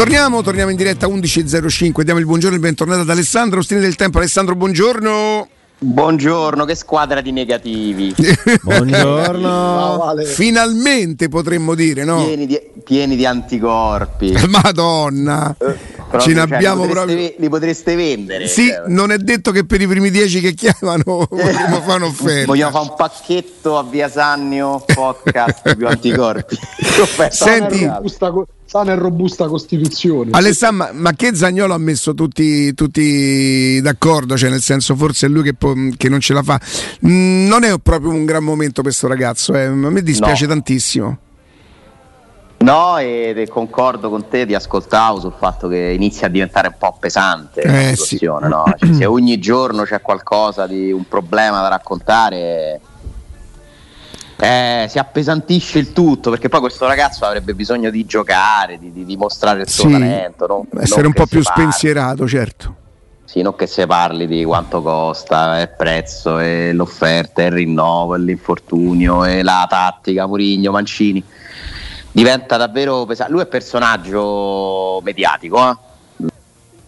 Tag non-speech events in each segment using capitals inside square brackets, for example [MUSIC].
Torniamo, torniamo in diretta 11.05. Diamo il buongiorno e il bentornato ad Alessandro, Ostini del Tempo. Alessandro, buongiorno. Buongiorno, che squadra di negativi. [LAUGHS] Buongiorno. No, vale. Finalmente potremmo dire, no? Pieni di, pieni di anticorpi. [LAUGHS] Madonna. Proprio, Ce ne cioè, abbiamo li potreste, proprio. ve- li potreste vendere. Sì, cioè. non è detto che per i primi dieci che chiamano [LAUGHS] potremmo fare un'offerta. Vogliamo fare un pacchetto a Via Sannio podcast [LAUGHS] più anticorpi. Senti- Sana e robusta, co- sana e robusta Costituzione. Alessandro, ma, ma che Zagnolo ha messo tutti, tutti d'accordo? Cioè, nel senso, forse è lui che, può- che non ce la fa. Mm, non è proprio un gran momento per questo ragazzo, eh. a me dispiace No. tantissimo. No, e, concordo con te, ti ascoltavo sul fatto che inizia a diventare un po' pesante la Eh, situazione, sì. no? Cioè, se [CLEARS THROAT] ogni giorno c'è qualcosa di un problema da raccontare, eh, si appesantisce il tutto, perché poi questo ragazzo avrebbe bisogno di giocare, di, di dimostrare il suo Sì, talento, no? essere Non un po' più parli- spensierato, certo. Sì, non che si parli di quanto costa, il prezzo, e l'offerta, il rinnovo, l'infortunio, e la tattica, Murigno, Mancini. Diventa davvero pesante. Lui è personaggio mediatico, eh?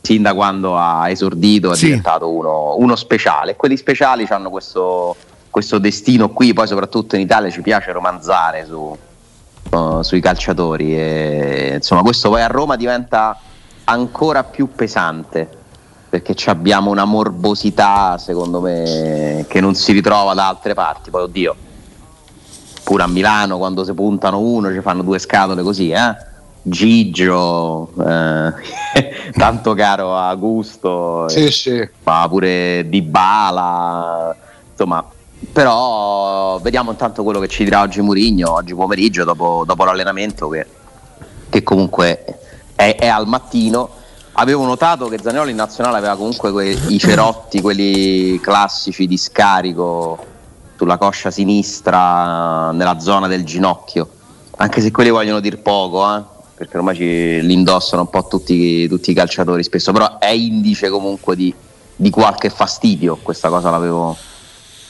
sin da quando ha esordito è Sì. diventato uno, uno speciale. Quelli speciali hanno questo, questo destino qui, poi soprattutto in Italia ci piace romanzare su, uh, sui calciatori. E, insomma, questo poi a Roma diventa ancora più pesante perché abbiamo una morbosità, secondo me, che non si ritrova da altre parti. Poi, oddio, pure a Milano quando si puntano uno ci fanno due scatole così, eh? Gigio, eh, [LAUGHS] tanto caro a gusto, Sì, sì. ma pure Di Bala, insomma. Però vediamo intanto quello che ci dirà oggi Murigno, oggi pomeriggio dopo, dopo l'allenamento che, che comunque è, è al mattino. Avevo notato che Zaniolo in nazionale aveva comunque que- i cerotti, quelli classici di scarico sulla coscia sinistra nella zona del ginocchio, anche se quelli vogliono dir poco, eh, perché ormai ci, li indossano un po' tutti, tutti i calciatori spesso, però è indice comunque di, di qualche fastidio, questa cosa l'avevo,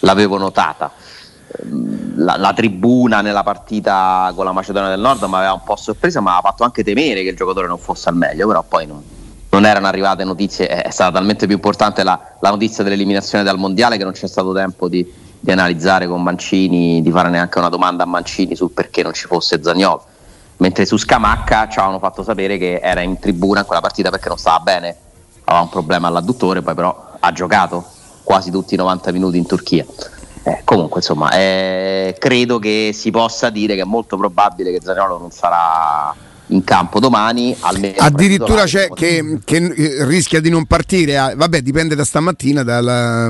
l'avevo notata. Ehm, La, la tribuna nella partita con la Macedonia del Nord mi aveva un po' sorpresa, ma ha fatto anche temere che il giocatore non fosse al meglio, però poi non, non erano arrivate notizie, è stata talmente più importante la, la notizia dell'eliminazione dal mondiale che non c'è stato tempo di, di analizzare con Mancini, di fare neanche una domanda a Mancini sul perché non ci fosse Zagnolo. Mentre su Scamacca ci avevano fatto sapere che era in tribuna in quella partita perché non stava bene, aveva un problema all'adduttore, poi però ha giocato quasi tutti i 90 minuti in Turchia. Eh, comunque, insomma, eh, credo che si possa dire che è molto probabile che Zaniolo non sarà in campo domani. Addirittura c'è che, che, eh, rischia di non partire. ah, Vabbè, dipende da stamattina. Dalla,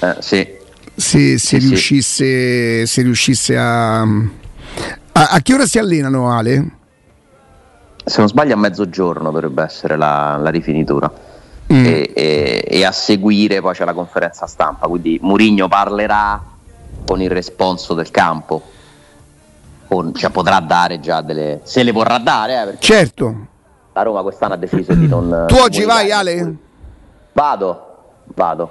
Eh, sì. Se, se Sì, sì. riuscisse, se riuscisse a, a. A che ora si allenano, Ale? Se non sbaglio a mezzogiorno dovrebbe essere la, la rifinitura. Mm. E, e- e a seguire poi c'è la conferenza stampa, quindi Murigno parlerà con il responso del campo. Con- cioè, potrà dare già delle... se le vorrà dare, eh, Certo. la Roma quest'anno ha deciso di non... Tu oggi vai. Ale? Vado, vado.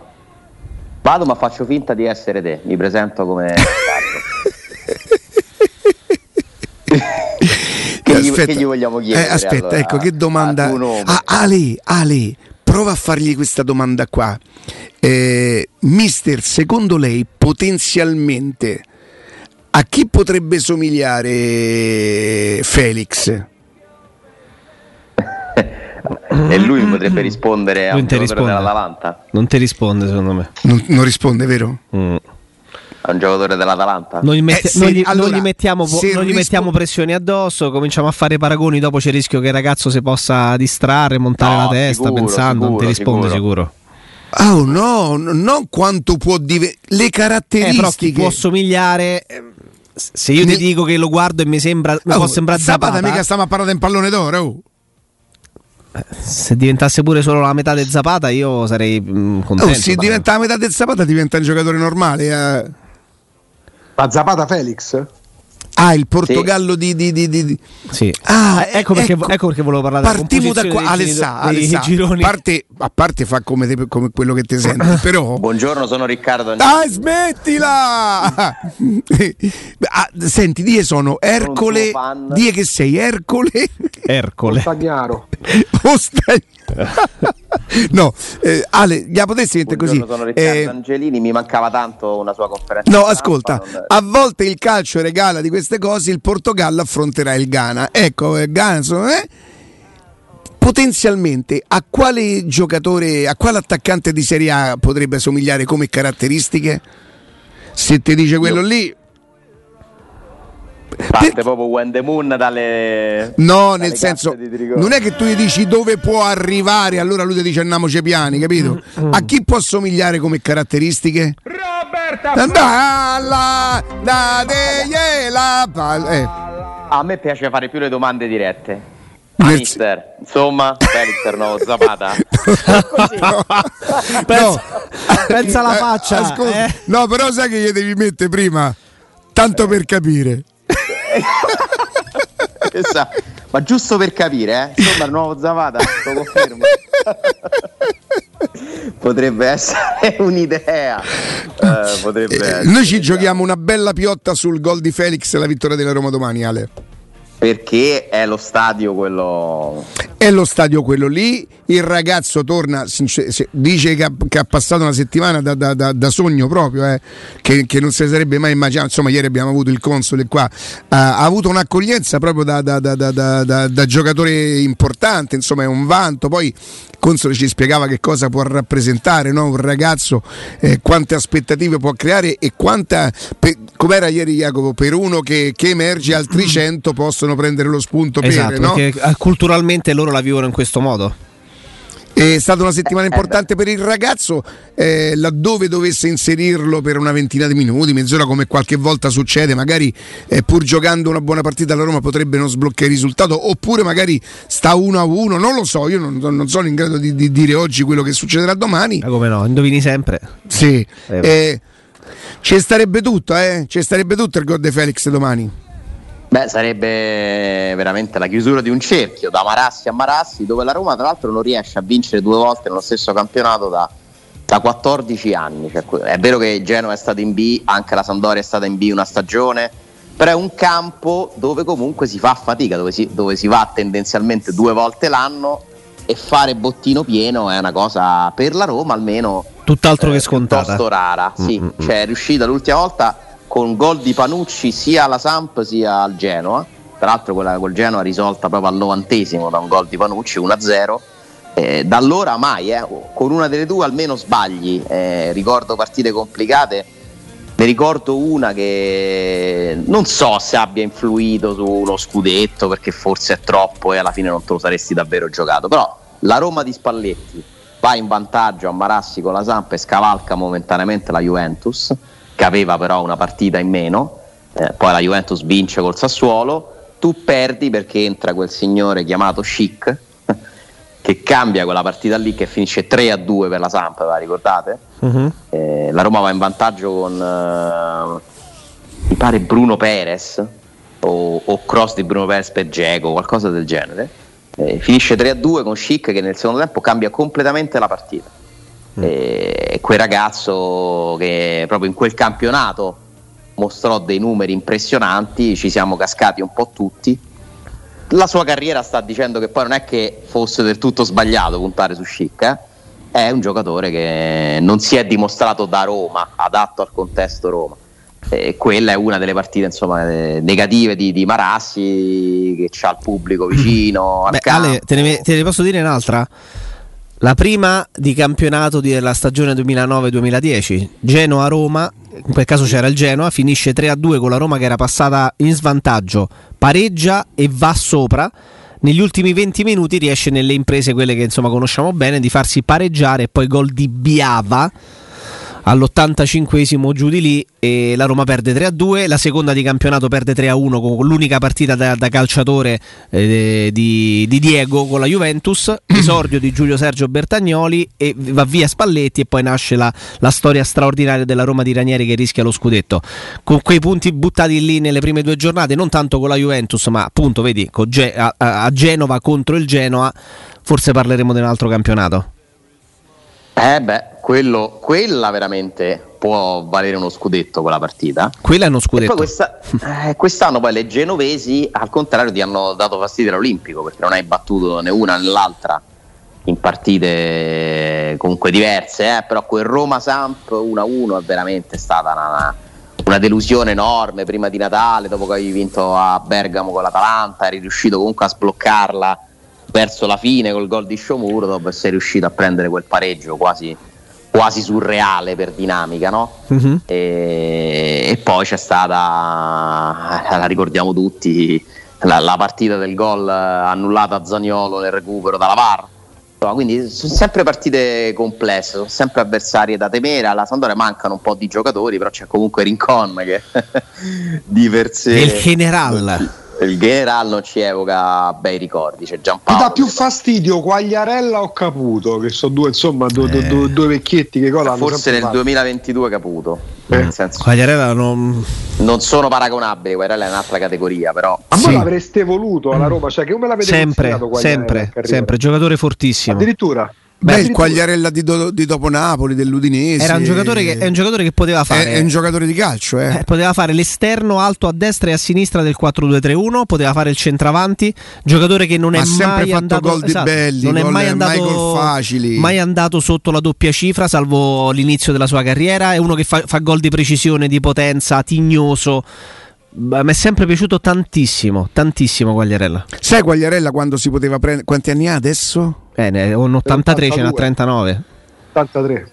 Vado ma faccio finta di essere te, mi presento come... [LAUGHS] che, gli, che gli vogliamo chiedere? Eh, aspetta, allora, ecco che domanda. a tuo nome? Ah, Ale, Ale, prova a fargli questa domanda qua. Eh, mister, secondo lei potenzialmente a chi potrebbe somigliare Felix? E lui mi potrebbe rispondere a Lui un risponde. dell'Atalanta? Non ti risponde, secondo me. Non, non risponde, vero? Mm. A un giocatore dell'Atalanta? Non gli, metti- Eh, se- non gli- allora, non gli mettiamo, po- non gli rispo- mettiamo pressioni addosso, cominciamo a fare paragoni, dopo c'è il rischio che il ragazzo si possa distrarre, montare No, la testa sicuro, pensando, non ti sicuro, risponde sicuro. sicuro. Oh no, non quanto può diventare le Eh, però chi caratteristiche. può somigliare... eh, Se io Ne- ti dico che lo guardo e mi sembra, mi Oh, può sembrare Zapata, Zapata, mica stiamo a parlare in pallone d'oro. oh. Se diventasse pure solo la metà del Zapata io sarei mm, Oh, contento. se ma- diventa la metà del Zapata diventa un giocatore normale. eh. Ma Zapata Felix? Ah, il Portogallo di, di- di- di- di- Sì. Ah, ecco, perché, ecco perché volevo parlare Partiamo da composizione qua, Alessà, Alessà, gironi. A, parte, a parte fa come, te- come quello che ti senti, [COUGHS] però... Buongiorno, sono Riccardo. Dai, smettila! [LAUGHS] Ah, senti, die sono Ercole, die che sei Ercole, Ercole. Stagnaro. [LAUGHS] O stai- [LAUGHS] no, eh, Ale, la potessi mettere così. sono Riccardo Eh, Angelini, mi mancava tanto una sua conferenza. No, ascolta, non- a volte il calcio regala di queste cose, il Portogallo affronterà il Ghana. Ecco, eh, Ghana, insomma, eh, potenzialmente a quale giocatore, a quale attaccante di Serie A potrebbe somigliare come caratteristiche? Se ti dice quello lì, Parte per- proprio Wendemun dalle. no, dalle nel senso, non è che tu gli dici dove può arrivare, allora lui ti dice andiamoci piani, capito? A chi può somigliare come caratteristiche? Dalla, da, de, ye, la, pal- eh. A me piace fare più le domande dirette. Mister, insomma, per nuovo Zapata. [LAUGHS] Pensa, pensa alla Eh, faccia. ascolta, eh. No, però sai che gli devi mettere prima, tanto per capire. [LAUGHS] Questa- Ma giusto per capire, eh? Insomma, il nuovo Zapata, lo confermo. potrebbe essere [LAUGHS] un'idea. Eh, potrebbe Eh, essere. noi ci giochiamo una bella piotta sul gol di Felix e la vittoria della Roma domani, Ale. Perché è lo stadio quello. È lo stadio quello lì, il ragazzo torna, dice che ha, che ha passato una settimana da, da- da- da sogno proprio, eh, che, che non si sarebbe mai immaginato, insomma ieri abbiamo avuto il console qua, ha, ha avuto un'accoglienza proprio da, da- da- da- da- da- da giocatore importante, insomma è un vanto, poi Console ci spiegava che cosa può rappresentare no? un ragazzo, eh, quante aspettative può creare e quanta, pe- com'era ieri Jacopo, per uno che, che emerge altri [CLEARS THROAT] 100 possono prendere lo spunto Esatto, per... no? perché eh, culturalmente loro la vivono in questo modo. È stata una settimana Eh, eh, importante per il ragazzo, eh, laddove dovesse inserirlo per una ventina di minuti, mezz'ora come qualche volta succede, magari eh, pur giocando una buona partita alla Roma potrebbe non sbloccare il risultato, oppure magari sta 1 a 1, non lo so, io non, non sono in grado di, di dire oggi quello che succederà domani. Ma come no? Indovini sempre. Sì, Eh, eh, ci starebbe tutto, eh? ci starebbe tutto il gol di Felix domani. Beh, sarebbe veramente la chiusura di un cerchio da Marassi a Marassi, dove la Roma, tra l'altro, non riesce a vincere due volte nello stesso campionato da, da 14 anni. Cioè, è vero che Genova è stato in B, anche la Sampdoria è stata in B una stagione, però è un campo dove comunque si fa fatica, dove si, dove si va tendenzialmente due volte l'anno e fare bottino pieno è una cosa per la Roma almeno Tutt'altro eh, che scontata. piuttosto rara. Sì, Mm, mm, mm. cioè è riuscita l'ultima volta con gol di Panucci sia alla Samp sia al Genoa. Tra l'altro quella col Genoa risolta proprio al novantesimo da un gol di Panucci 1-0. Eh, da allora mai, eh, con una delle due almeno sbagli. Eh, ricordo partite complicate. Ne ricordo una che non so se abbia influito su uno scudetto perché forse è troppo e alla fine non te lo saresti davvero giocato. Però la Roma di Spalletti va in vantaggio a Marassi con la Samp e scavalca momentaneamente la Juventus, che aveva però una partita in meno. Eh, poi la Juventus vince col Sassuolo. Tu perdi perché entra quel signore chiamato Chic [LAUGHS] che cambia quella partita lì che finisce 3 a 2 per la Samp, la ricordate? Mhm. Eh, la Roma va in vantaggio con eh, mi pare Bruno Perez o, o cross di Bruno Perez per Geco, qualcosa del genere. Eh, finisce 3 a 2 con Chic che nel secondo tempo cambia completamente la partita. E quel ragazzo che proprio in quel campionato mostrò dei numeri impressionanti, ci siamo cascati un po' tutti. La sua carriera sta dicendo che poi non è che fosse del tutto sbagliato puntare su Chic, eh? è un giocatore che non si è dimostrato da Roma, adatto al contesto Roma. E quella è una delle partite insomma, eh, negative di, di Marassi che ha il pubblico [CLEARS THROAT] vicino. Beh. Ale, te ne, te ne posso dire un'altra? La prima di campionato della stagione 2009-2010, Genoa-Roma, in quel caso c'era il Genoa, finisce 3-2 con la Roma che era passata in svantaggio, pareggia e va sopra. Negli ultimi 20 minuti riesce nelle imprese, quelle che insomma conosciamo bene, di farsi pareggiare e poi gol di Biava all'85esimo giù di lì e la Roma perde 3-2, la seconda di campionato perde 3-1 con l'unica partita da, da calciatore eh, di, di Diego con la Juventus, esordio di Giulio Sergio Bertagnoli e va via Spalletti e poi nasce la, la storia straordinaria della Roma di Ranieri che rischia lo scudetto. Con quei punti buttati lì nelle prime due giornate, non tanto con la Juventus, ma appunto vedi Ge- a- a Genova contro il Genoa, forse parleremo di un altro campionato. Eh beh, quello, quella veramente può valere uno scudetto quella partita. Quella è uno scudetto. questa- eh, quest'anno poi le genovesi al contrario ti hanno dato fastidio all'Olimpico perché non hai battuto né una né l'altra in partite comunque diverse, eh, però quel Roma-Samp 1-1 è veramente stata una, una delusione enorme prima di Natale, dopo che avevi vinto a Bergamo con l'Atalanta, eri riuscito comunque a sbloccarla verso la fine col gol di Shomuro e sei riuscito a prendere quel pareggio quasi, quasi surreale per dinamica, no? Mhm. e, e poi c'è stata, la ricordiamo tutti, la, la partita del gol eh, annullata a Zaniolo nel recupero dalla VAR. Quindi sono sempre partite complesse, sono sempre avversarie da temere. Alla Sampdoria mancano un po' di giocatori, però c'è comunque Rincon che [LAUGHS] di per sé. Il general. Il general non ci evoca bei ricordi. C'è Giampaolo. dà più fastidio Quagliarella o Caputo? Che sono due, insomma, due, Eh. due- due vecchietti che cosa hanno Forse nel fatto. 2022 Caputo. Eh. Nel senso, Quagliarella non... non sono paragonabili, quella è un'altra categoria, però. Ma Sì. voi l'avreste voluto alla Roma? Cioè, che come l'avete sempre, Quagliarella sempre, sempre, giocatore fortissimo. Addirittura. Beh, il. Quagliarella di, Do- di dopo Napoli, dell'Udinese. Era un giocatore che, è un giocatore che poteva È- fare. è un giocatore di calcio, eh. Eh, poteva fare l'esterno alto a destra e a sinistra del 4-2-3-1, poteva fare il centravanti, giocatore che non Ha è sempre mai fatto andato gol esatto, belli, non è mai andato gol facili. mai andato sotto la doppia cifra, salvo l'inizio della sua carriera, è uno che fa, fa gol di precisione, di potenza, tignoso. Mi è sempre piaciuto tantissimo, tantissimo Quagliarella. Sai Quagliarella quando si poteva prendere. Quanti anni ha adesso? Eh, ne- un 83 ce n'ha 39. 83.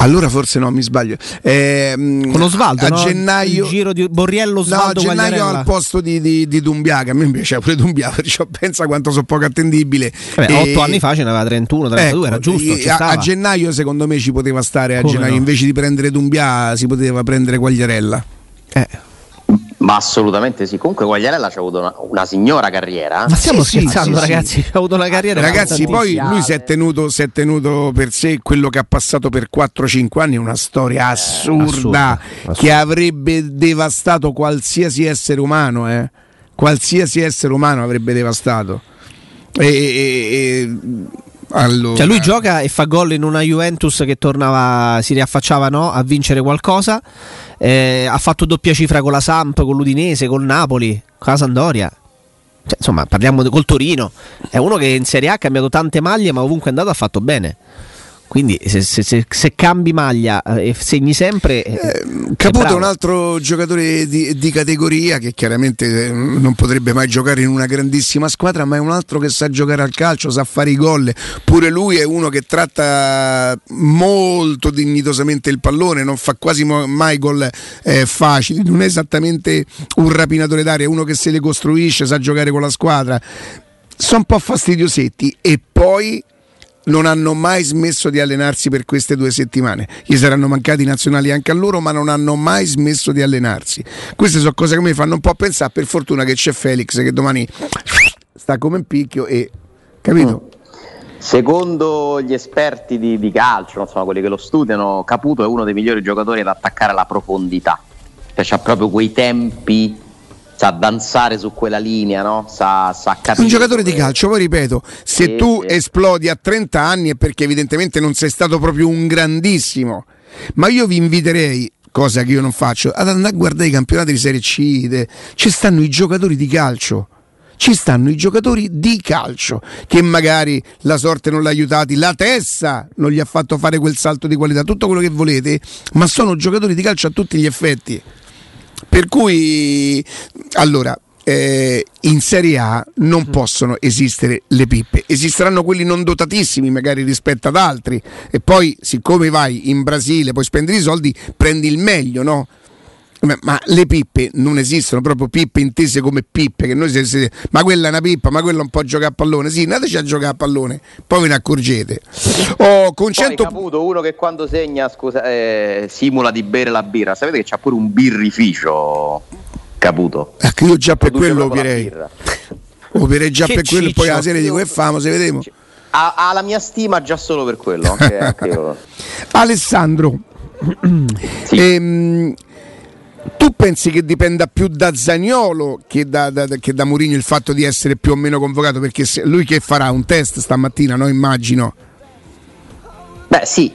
Allora forse no, mi sbaglio. Ehm, Con Osvaldo, a no? gennaio. Il giro di Borriello No, a Osvaldo gennaio al posto di, di, di Dumbia, che a me piaceva pure Dumbia, [LAUGHS] perciò pensa quanto sono poco attendibile. Vabbè, E- otto anni fa ce n'aveva 31, 32, era Ecco, giusto. e ci a, a gennaio secondo me ci poteva stare a Come gennaio no? invece di prendere Dumbia si poteva prendere Quagliarella Eh, Ma assolutamente sì. Comunque Quagliarella ci ha avuto una, una signora carriera. Ma stiamo Sì, sì, scherzando, sì, sì. ragazzi. Ha avuto una carriera Ragazzi, poi lui si è, tenuto, si è tenuto per sé quello che ha passato per 4-5 anni, una storia assurda, assurda, che avrebbe devastato qualsiasi essere umano, eh. qualsiasi essere umano avrebbe devastato. E, e- e- allora, Cioè lui gioca e fa gol in una Juventus che tornava, si riaffacciava no, a vincere qualcosa. Eh, ha fatto doppia cifra con la Samp, con l'Udinese, col Napoli, con la Sandoria. Cioè, insomma, parliamo de- col Torino. È uno che in Serie A ha cambiato tante maglie, ma ovunque è andato ha fatto bene. Quindi se, se- se- cambi maglia eh, e segni sempre... eh, Eh, Caputo è un altro giocatore di, di categoria che chiaramente eh, non potrebbe mai giocare in una grandissima squadra, ma è un altro che sa giocare al calcio, sa fare i gol. Pure lui è uno che tratta molto dignitosamente il pallone, non fa quasi mai gol eh, facili, non è esattamente un rapinatore d'aria, è uno che se le costruisce, sa giocare con la squadra. Sono un po' fastidiosetti e poi non hanno mai smesso di allenarsi per queste due settimane. Gli saranno mancati i nazionali anche a loro, ma non hanno mai smesso di allenarsi. Queste sono cose che mi fanno un po' pensare. Per fortuna che c'è Felix che domani sta come in picchio e capito? Secondo gli esperti di, di calcio, insomma, quelli che lo studiano, Caputo è uno dei migliori giocatori ad attaccare alla profondità. Cioè, ha proprio quei tempi, sa danzare su quella linea, no? Sa, sa capire. un giocatore di calcio, poi ripeto, se Sì, tu sì. esplodi a 30 anni è perché evidentemente non sei stato proprio un grandissimo. Ma io vi inviterei, cosa che io non faccio, ad andare a guardare i campionati di Serie C. de- Ci stanno i giocatori di calcio. Ci stanno i giocatori di calcio che magari la sorte non l'ha aiutati, la testa non gli ha fatto fare quel salto di qualità, tutto quello che volete, ma sono giocatori di calcio a tutti gli effetti. Per cui, allora, eh, in Serie A non possono esistere le pippe, esisteranno quelli non dotatissimi magari rispetto ad altri. E poi siccome vai in Brasile, poi spendi i soldi, prendi il meglio, no? Ma, le pippe non esistono, proprio pippe intese come pippe, che noi se, se- ma quella è una pippa, ma quella non può giocare a pallone. Sì, andateci a giocare a pallone, poi ve ne accorgete. Oh, con Poi 100 Caputo, uno che quando segna scusa, eh, simula di bere la birra. Sapete che c'ha pure un birrificio Caputo. Ecco, io già per quello opierei. Opierei già Che per quello e poi la serie dico è famo, se vedremo. Ha, ha la mia stima già solo per quello. Anche, anche io. [LAUGHS] Alessandro, Sì. ehm, tu pensi che dipenda più da Zagnolo che da, da, che da Mourinho il fatto di essere più o meno convocato? Perché lui che farà un test stamattina, no? Immagino. Beh, sì,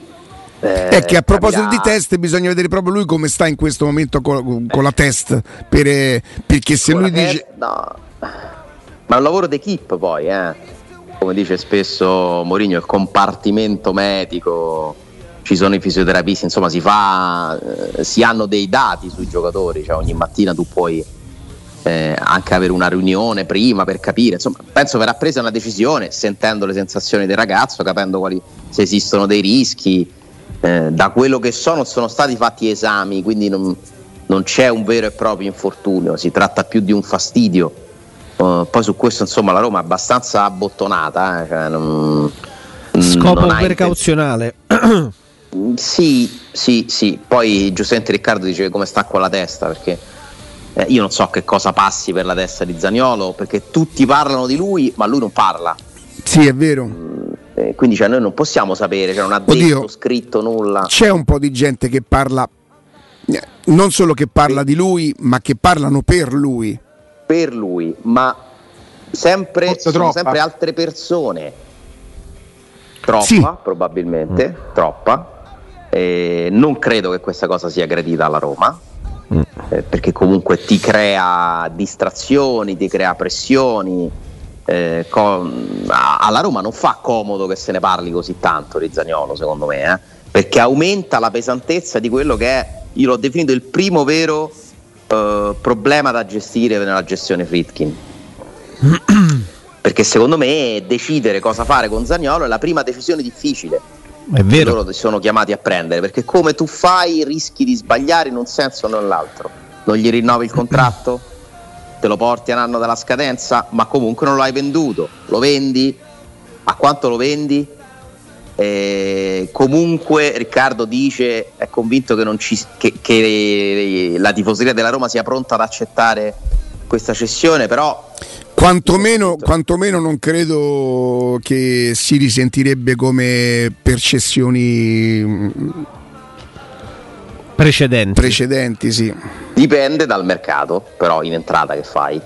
Eh, è che a proposito capirà... di test bisogna vedere proprio lui come sta in questo momento con, con la test, per, eh, perché se con lui dice... Test, no. Ma è un lavoro d'equipe poi, eh. come dice spesso Mourinho, il compartimento medico, ci sono i fisioterapisti, insomma si, fa, eh, si hanno dei dati sui giocatori, cioè ogni mattina tu puoi eh, anche avere una riunione prima per capire, insomma penso verrà presa una decisione sentendo le sensazioni del ragazzo, capendo quali, se esistono dei rischi, eh, da quello che sono sono stati fatti esami, quindi non, non, c'è un vero e proprio infortunio, si tratta più di un fastidio. Uh, poi su questo insomma la Roma è abbastanza abbottonata. Eh, cioè non, Scopo non precauzionale. [CLEARS THROAT] sì, sì, sì. Poi giustamente Riccardo dice come sta con la testa perché eh, io non so che cosa passi per la testa di Zagnolo perché tutti parlano di lui ma lui non parla. Sì, è vero. Mm, eh, quindi cioè, noi non possiamo sapere, cioè, non ha Oddio, detto, scritto nulla. C'è un po' di gente che parla, eh, non solo che parla sì. di lui, ma che parlano per lui. Per lui, ma sempre, sono sempre altre persone. Troppa, sì. probabilmente, mm. troppa. Eh, non credo che questa cosa sia gradita alla Roma. Mm. Eh, perché comunque ti crea distrazioni, ti crea pressioni, eh, con, alla Roma non fa comodo che se ne parli così tanto di Zagnolo, secondo me, eh, perché aumenta la pesantezza di quello che è, io l'ho definito il primo vero eh, problema da gestire nella gestione Fritkin. [CLEARS THROAT] perché secondo me decidere cosa fare con Zagnolo è la prima decisione difficile. È vero. Loro sono chiamati a prendere perché come tu fai rischi di sbagliare in un senso o nell'altro. Non gli rinnovi il contratto? te lo porti un anno dalla scadenza, ma comunque non lo hai venduto, lo vendi? A quanto lo vendi? Eh, comunque Riccardo dice è convinto che, ci, che, che, la tifoseria della Roma sia pronta ad accettare questa cessione, però quantomeno, quantomeno non credo che si risentirebbe come per cessioni precedenti. Precedenti, sì. Dipende dal mercato, però in entrata che fai.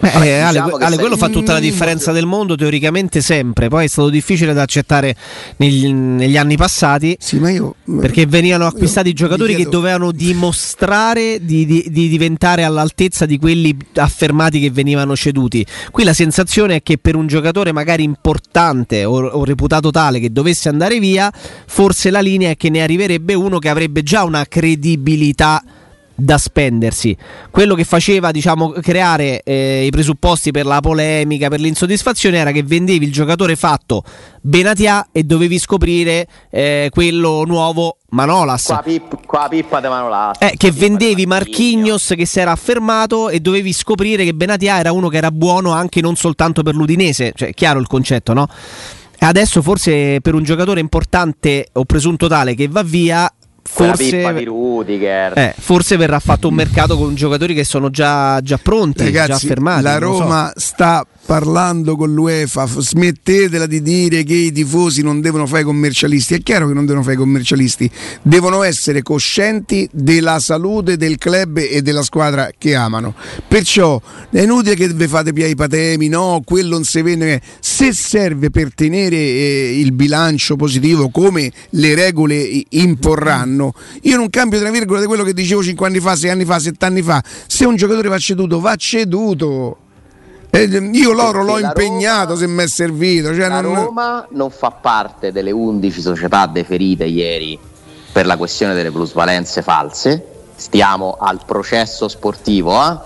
Beh, eh, diciamo Ale, Ale quello fa tutta la differenza del mondo teoricamente sempre, poi è stato difficile da accettare negli, negli anni passati sì, io, perché venivano acquistati giocatori che dovevano dimostrare di, di, di, diventare all'altezza di quelli affermati che venivano ceduti. Qui la sensazione è che per un giocatore magari importante o, o reputato tale che dovesse andare via, forse la linea è che ne arriverebbe uno che avrebbe già una credibilità da spendersi. Quello che faceva diciamo, creare eh, i presupposti per la polemica, per l'insoddisfazione era che vendevi il giocatore fatto Benatia e dovevi scoprire eh, quello nuovo Manolas. Qua, pip, qua pippa di Manolas. Eh, che vendevi Marchignos che si era affermato e dovevi scoprire che Benatia era uno che era buono anche non soltanto per l'Udinese. Cioè, chiaro il concetto, no? Adesso forse per un giocatore importante o presunto tale che va via forse, di Rudiger. Eh, forse verrà fatto un mercato con giocatori che sono già, già pronti, Ragazzi, già affermati. La Roma so. sta parlando con l'UEFA, smettetela di dire che i tifosi non devono fare i commercialisti. È chiaro che non devono fare i commercialisti, devono essere coscienti della salute del club e della squadra che amano. Perciò è inutile che vi fate più i patemi, no, quello non si vende. Se serve per tenere eh, il bilancio positivo come le regole imporranno, io non cambio tra virgolette quello che dicevo 5 anni fa, 6 anni fa, 7 anni fa. Se un giocatore va ceduto, va ceduto. Eh, io l'oro l'ho impegnato Roma, se mi è servito. Cioè la non... Roma non fa parte delle 11 società deferite ieri per la questione delle plusvalenze false. Stiamo al processo sportivo, eh?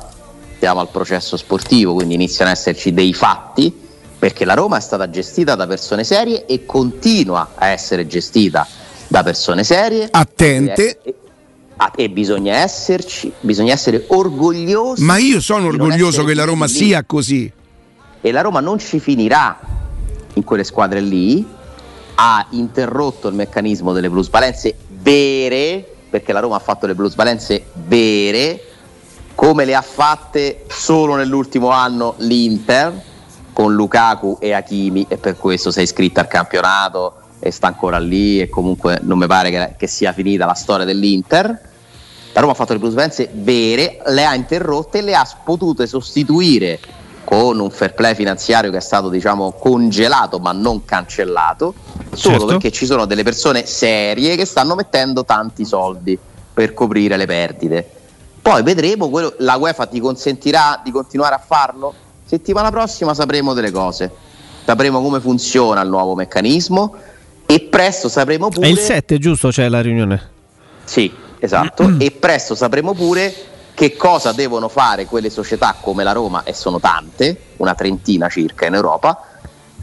stiamo al processo sportivo, quindi iniziano ad esserci dei fatti perché la Roma è stata gestita da persone serie e continua a essere gestita da persone serie. Attente. E, e bisogna esserci, bisogna essere orgogliosi. Ma io sono orgoglioso che la Roma lì. sia così. E la Roma non ci finirà in quelle squadre lì. Ha interrotto il meccanismo delle plusvalenze vere, perché la Roma ha fatto le plusvalenze vere, come le ha fatte solo nell'ultimo anno l'Inter con Lukaku e Hakimi e per questo sei iscritto al campionato e sta ancora lì e comunque non mi pare che, che sia finita la storia dell'Inter la Roma ha fatto le plusvalenze vere, le ha interrotte e le ha potute sostituire con un fair play finanziario che è stato diciamo congelato ma non cancellato, solo Certo. perché ci sono delle persone serie che stanno mettendo tanti soldi per coprire le perdite. Poi vedremo, quello- la UEFA ti consentirà di continuare a farlo? Settimana prossima sapremo delle cose, sapremo come funziona il nuovo meccanismo e presto sapremo pure... È il 7, giusto? C'è la riunione. Sì, esatto. e presto sapremo pure che cosa devono fare quelle società come la Roma, e sono tante, una trentina circa in Europa,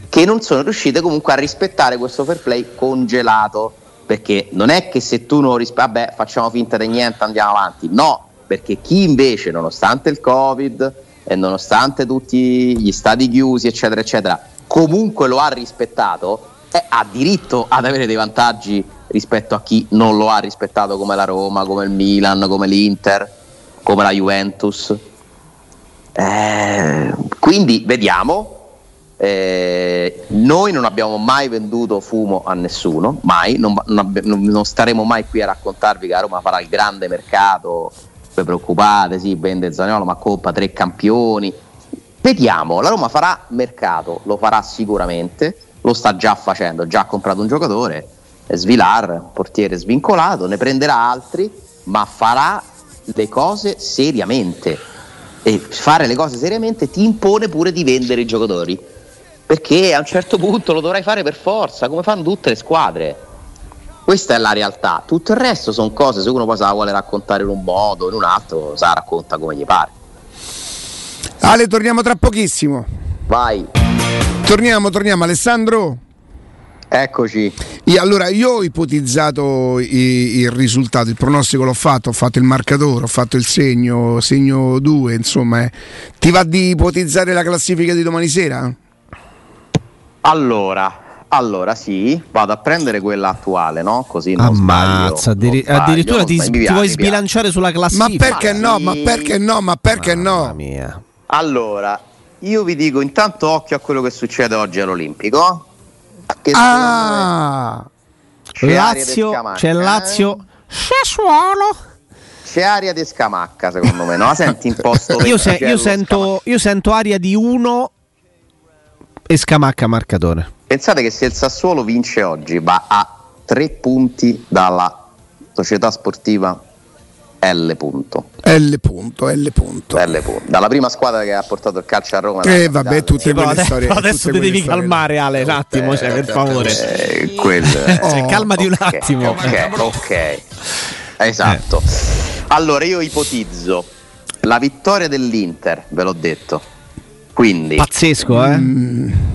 che non sono riuscite comunque a rispettare questo fair play congelato. Perché non è che se tu non rispetti, vabbè, facciamo finta di niente, andiamo avanti. No, perché chi invece, nonostante il Covid e nonostante tutti gli stati chiusi, eccetera, eccetera, comunque lo ha rispettato, eh, ha diritto ad avere dei vantaggi rispetto a chi non lo ha rispettato come la Roma, come il Milan, come l'Inter, come la Juventus. Eh, quindi vediamo. Eh, noi non abbiamo mai venduto fumo a nessuno, mai, non, non non- staremo mai qui a raccontarvi che la Roma farà il grande mercato, vi preoccupate, sì, vende Zaniolo, ma coppa tre campioni. Vediamo, la Roma farà mercato, lo farà sicuramente, lo sta già facendo, già ha comprato un giocatore, Svilar, portiere svincolato, ne prenderà altri, ma farà le cose seriamente. E fare le cose seriamente ti impone pure di vendere i giocatori. Perché a un certo punto lo dovrai fare per forza, come fanno tutte le squadre. Questa è la realtà. Tutto il resto sono cose, se uno poi se la vuole raccontare in un modo o in un altro, se la racconta come gli pare. Ale, torniamo tra pochissimo. Vai, Torniamo, torniamo. Alessandro? Eccoci. Io- allora, io ho ipotizzato i- il risultato, il pronostico l'ho fatto, ho fatto il marcatore, ho fatto il segno, segno 2, insomma. eh. Ti va di ipotizzare la classifica di domani sera? Allora, allora sì, vado a prendere quella attuale, no? Così non sbaglio, Ammazza, non addiri- sbaglio, addirittura non ti, sbaglio. Mi ti piace, vuoi sbilanciare sulla Ma classifica? perché Ma no? sì. Ma perché no? Ma perché Mamma no? mia. Allora, io vi dico intanto occhio a quello che succede oggi all'Olimpico. Che Ah! c'è di Lazio, c'è eh? Lazio. Sassuolo. C'è aria di scamacca, secondo me, no? [LAUGHS] Senti in posto Io, se- io sento, io sento aria di 1 e scamacca marcatore. Pensate che se il Sassuolo vince oggi va a tre punti dalla società sportiva L. Punto. L punto, L punto. L. Punto. Dalla prima squadra che ha portato il calcio a Roma. Eh, vabbè, tutte quelle adesso, storie. adesso ti devi storie. calmare, Ale, un attimo, cioè, per favore. Eh, quello è- Cioè, calmati un Ok, attimo. Ok, ok. Esatto. Allora io ipotizzo la vittoria dell'Inter, ve l'ho detto. Quindi Pazzesco, eh?